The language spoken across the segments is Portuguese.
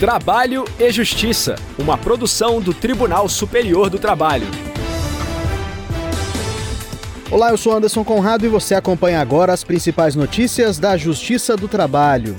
Trabalho e Justiça, uma produção do Tribunal Superior do Trabalho. Olá, eu sou Anderson Conrado e você acompanha agora as principais notícias da Justiça do Trabalho.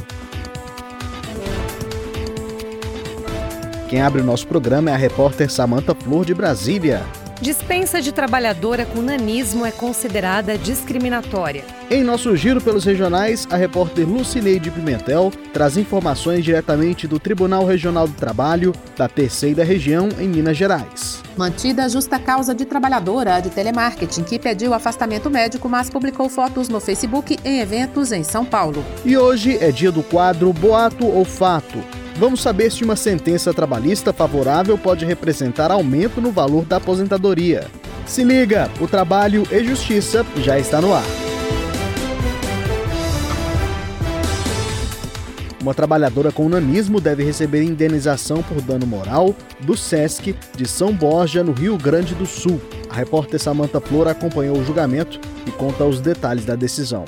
Quem abre o nosso programa é a repórter Samanta Flor de Brasília. Dispensa de trabalhadora com nanismo é considerada discriminatória. Em nosso giro pelos regionais, a repórter Lucineide Pimentel traz informações diretamente do Tribunal Regional do Trabalho, da terceira região, em Minas Gerais. Mantida a justa causa de trabalhadora de telemarketing que pediu afastamento médico, mas publicou fotos no Facebook em eventos em São Paulo. E hoje é dia do quadro Boato ou Fato Vamos saber se uma sentença trabalhista favorável pode representar aumento no valor da aposentadoria. Se liga, o Trabalho e Justiça já está no ar. Uma trabalhadora com nanismo deve receber indenização por dano moral do SESC de São Borja, no Rio Grande do Sul. A repórter Samanta Flor acompanhou o julgamento e conta os detalhes da decisão.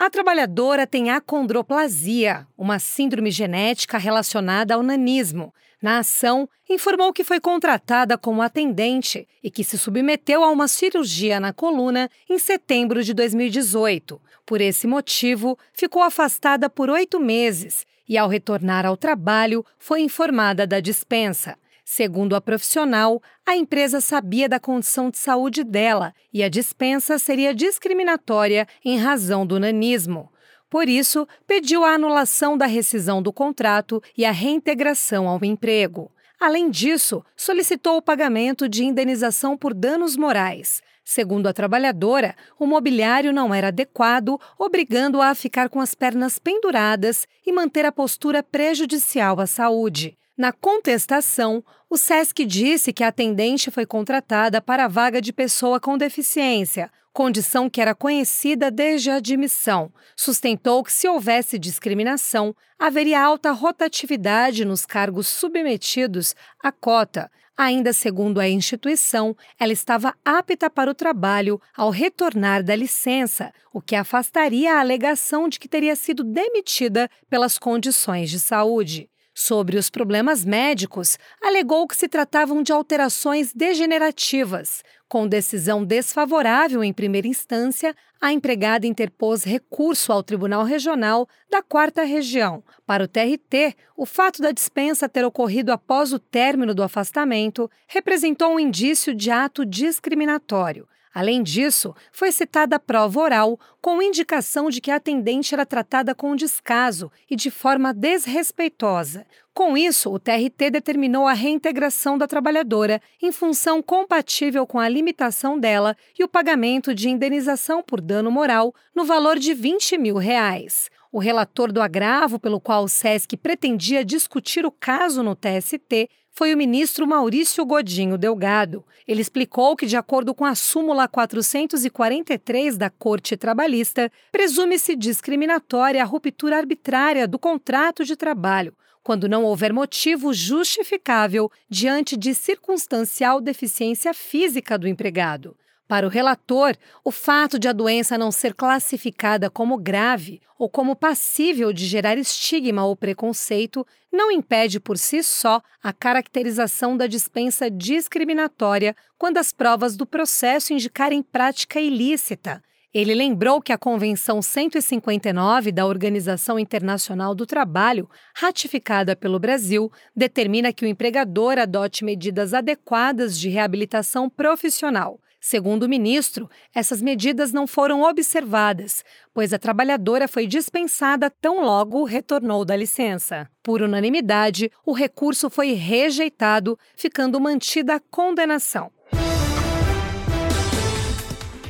A trabalhadora tem acondroplasia, uma síndrome genética relacionada ao nanismo. Na ação, informou que foi contratada como atendente e que se submeteu a uma cirurgia na coluna em setembro de 2018. Por esse motivo, ficou afastada por oito meses e, ao retornar ao trabalho, foi informada da dispensa. Segundo a profissional, a empresa sabia da condição de saúde dela e a dispensa seria discriminatória em razão do nanismo. Por isso, pediu a anulação da rescisão do contrato e a reintegração ao emprego. Além disso, solicitou o pagamento de indenização por danos morais. Segundo a trabalhadora, o mobiliário não era adequado, obrigando-a a ficar com as pernas penduradas e manter a postura prejudicial à saúde. Na contestação, o SESC disse que a atendente foi contratada para a vaga de pessoa com deficiência, condição que era conhecida desde a admissão. Sustentou que, se houvesse discriminação, haveria alta rotatividade nos cargos submetidos à cota. Ainda segundo a instituição, ela estava apta para o trabalho ao retornar da licença, o que afastaria a alegação de que teria sido demitida pelas condições de saúde. Sobre os problemas médicos, alegou que se tratavam de alterações degenerativas. Com decisão desfavorável em primeira instância, a empregada interpôs recurso ao Tribunal Regional da Quarta Região. Para o TRT, o fato da dispensa ter ocorrido após o término do afastamento representou um indício de ato discriminatório. Além disso, foi citada a prova oral com indicação de que a atendente era tratada com descaso e de forma desrespeitosa. Com isso, o TRT determinou a reintegração da trabalhadora em função compatível com a limitação dela e o pagamento de indenização por dano moral no valor de 20 mil reais. O relator do agravo pelo qual o SESC pretendia discutir o caso no TST foi o ministro Maurício Godinho Delgado. Ele explicou que, de acordo com a súmula 443 da Corte Trabalhista, presume-se discriminatória a ruptura arbitrária do contrato de trabalho, quando não houver motivo justificável diante de circunstancial deficiência física do empregado. Para o relator, o fato de a doença não ser classificada como grave ou como passível de gerar estigma ou preconceito não impede por si só a caracterização da dispensa discriminatória quando as provas do processo indicarem prática ilícita. Ele lembrou que a Convenção 159 da Organização Internacional do Trabalho, ratificada pelo Brasil, determina que o empregador adote medidas adequadas de reabilitação profissional Segundo o ministro, essas medidas não foram observadas, pois a trabalhadora foi dispensada tão logo retornou da licença. Por unanimidade, o recurso foi rejeitado, ficando mantida a condenação.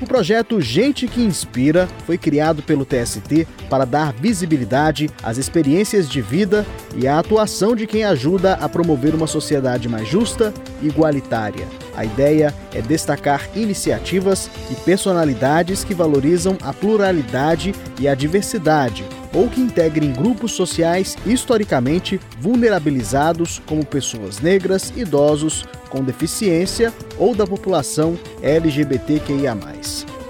O projeto Gente que Inspira foi criado pelo TST para dar visibilidade às experiências de vida e à atuação de quem ajuda a promover uma sociedade mais justa e igualitária. A ideia é destacar iniciativas e personalidades que valorizam a pluralidade e a diversidade, ou que integrem grupos sociais historicamente vulnerabilizados, como pessoas negras, idosos, com deficiência ou da população LGBTQIA.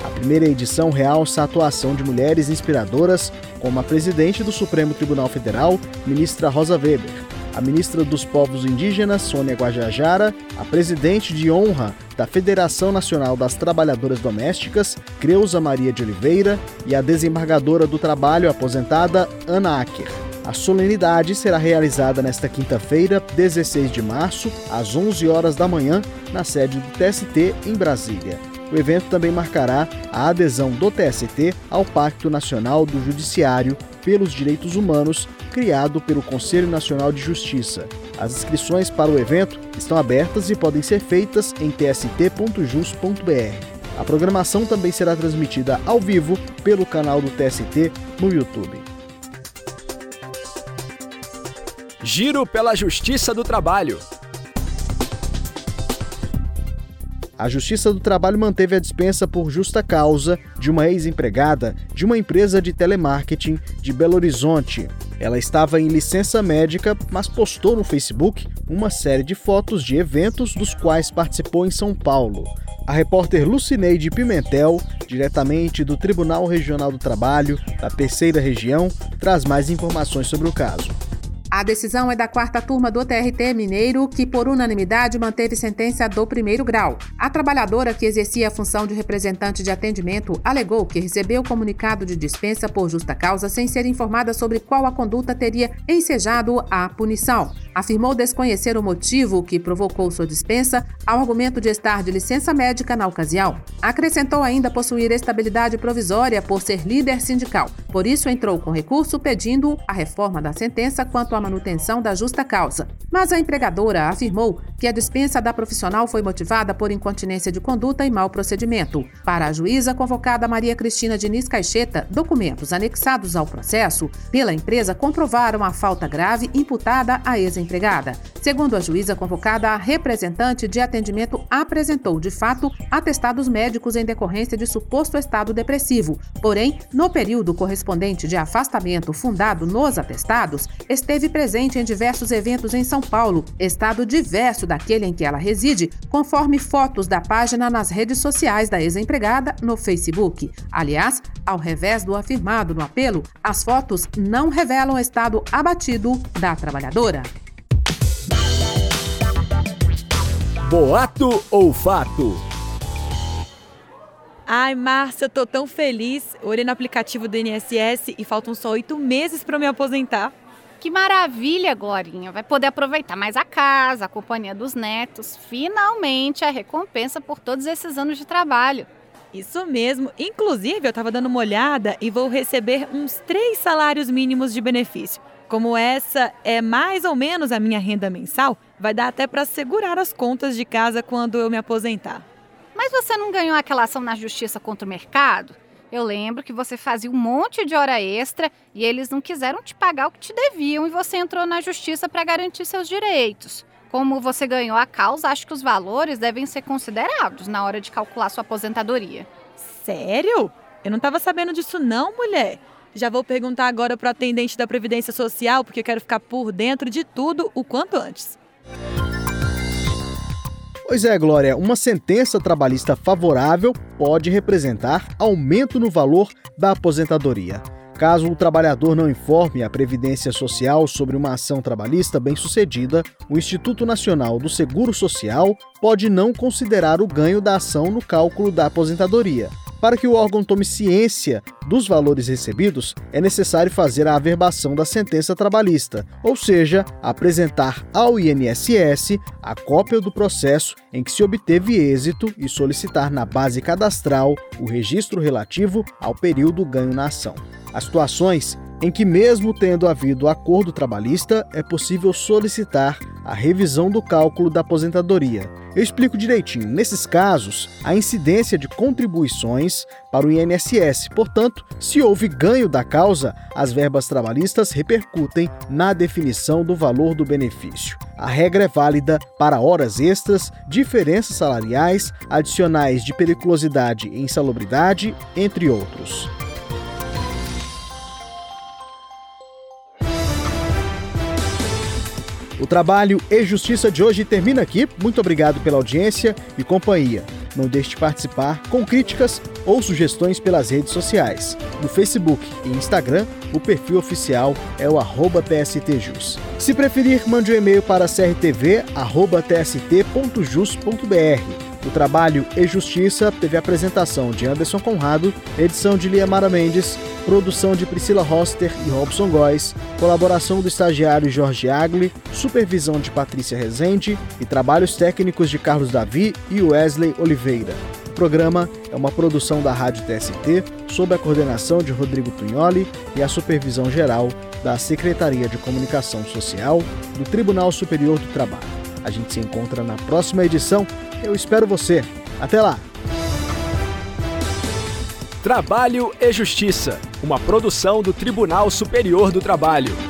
A primeira edição realça a atuação de mulheres inspiradoras, como a presidente do Supremo Tribunal Federal, ministra Rosa Weber. A ministra dos Povos Indígenas, Sônia Guajajara, a presidente de honra da Federação Nacional das Trabalhadoras Domésticas, Creuza Maria de Oliveira, e a desembargadora do Trabalho aposentada, Ana Acker. A solenidade será realizada nesta quinta-feira, 16 de março, às 11 horas da manhã, na sede do TST em Brasília. O evento também marcará a adesão do TST ao Pacto Nacional do Judiciário pelos Direitos Humanos, criado pelo Conselho Nacional de Justiça. As inscrições para o evento estão abertas e podem ser feitas em tst.jus.br. A programação também será transmitida ao vivo pelo canal do TST no YouTube. Giro pela Justiça do Trabalho. A Justiça do Trabalho manteve a dispensa por justa causa de uma ex-empregada de uma empresa de telemarketing de Belo Horizonte. Ela estava em licença médica, mas postou no Facebook uma série de fotos de eventos dos quais participou em São Paulo. A repórter Lucineide Pimentel, diretamente do Tribunal Regional do Trabalho, da Terceira Região, traz mais informações sobre o caso. A decisão é da quarta turma do TRT Mineiro, que por unanimidade manteve sentença do primeiro grau. A trabalhadora que exercia a função de representante de atendimento alegou que recebeu comunicado de dispensa por justa causa sem ser informada sobre qual a conduta teria ensejado a punição. Afirmou desconhecer o motivo que provocou sua dispensa ao argumento de estar de licença médica na ocasião. Acrescentou ainda possuir estabilidade provisória por ser líder sindical. Por isso entrou com recurso pedindo a reforma da sentença quanto à manutenção da justa causa. Mas a empregadora afirmou que a dispensa da profissional foi motivada por incontinência de conduta e mau procedimento. Para a juíza convocada Maria Cristina Diniz Caixeta, documentos anexados ao processo pela empresa comprovaram a falta grave imputada à ex-empregada. Segundo a juíza convocada, a representante de atendimento apresentou, de fato, atestados médicos em decorrência de suposto estado depressivo. Porém, no período correspondente de afastamento fundado nos atestados, esteve presente em diversos eventos em São Paulo, estado diverso daquele em que ela reside, conforme fotos da página nas redes sociais da ex-empregada no Facebook. Aliás, ao revés do afirmado no apelo, as fotos não revelam o estado abatido da trabalhadora. Boato ou fato? Ai, Márcia, eu tô tão feliz. Orei no aplicativo do INSS e faltam só oito meses para me aposentar. Que maravilha, Glorinha. Vai poder aproveitar mais a casa, a companhia dos netos. Finalmente a recompensa por todos esses anos de trabalho. Isso mesmo. Inclusive, eu estava dando uma olhada e vou receber uns três salários mínimos de benefício. Como essa é mais ou menos a minha renda mensal, vai dar até para segurar as contas de casa quando eu me aposentar. Mas você não ganhou aquela ação na justiça contra o mercado? Eu lembro que você fazia um monte de hora extra e eles não quiseram te pagar o que te deviam e você entrou na justiça para garantir seus direitos. Como você ganhou a causa, acho que os valores devem ser considerados na hora de calcular sua aposentadoria. Sério? Eu não estava sabendo disso não, mulher. Já vou perguntar agora para o atendente da Previdência Social, porque eu quero ficar por dentro de tudo o quanto antes. Pois é, Glória, uma sentença trabalhista favorável pode representar aumento no valor da aposentadoria. Caso o trabalhador não informe a Previdência Social sobre uma ação trabalhista bem-sucedida, o Instituto Nacional do Seguro Social pode não considerar o ganho da ação no cálculo da aposentadoria. Para que o órgão tome ciência dos valores recebidos, é necessário fazer a averbação da sentença trabalhista, ou seja, apresentar ao INSS a cópia do processo em que se obteve êxito e solicitar na base cadastral o registro relativo ao período ganho na ação. As situações em que, mesmo tendo havido acordo trabalhista, é possível solicitar a revisão do cálculo da aposentadoria. Eu explico direitinho. Nesses casos, a incidência de contribuições para o INSS. Portanto, se houve ganho da causa, as verbas trabalhistas repercutem na definição do valor do benefício. A regra é válida para horas extras, diferenças salariais, adicionais de periculosidade e insalubridade, entre outros. O trabalho e justiça de hoje termina aqui. Muito obrigado pela audiência e companhia. Não deixe de participar com críticas ou sugestões pelas redes sociais. No Facebook e Instagram, o perfil oficial é o TSTJus. Se preferir, mande um e-mail para crtv.tst.jus.br o trabalho e Justiça teve a apresentação de Anderson Conrado, edição de Liamara Mendes, produção de Priscila Roster e Robson Góes, colaboração do estagiário Jorge Agli, supervisão de Patrícia Rezende e trabalhos técnicos de Carlos Davi e Wesley Oliveira. O programa é uma produção da Rádio TST, sob a coordenação de Rodrigo Tunholi e a supervisão geral da Secretaria de Comunicação Social do Tribunal Superior do Trabalho. A gente se encontra na próxima edição eu espero você. Até lá! Trabalho e Justiça, uma produção do Tribunal Superior do Trabalho.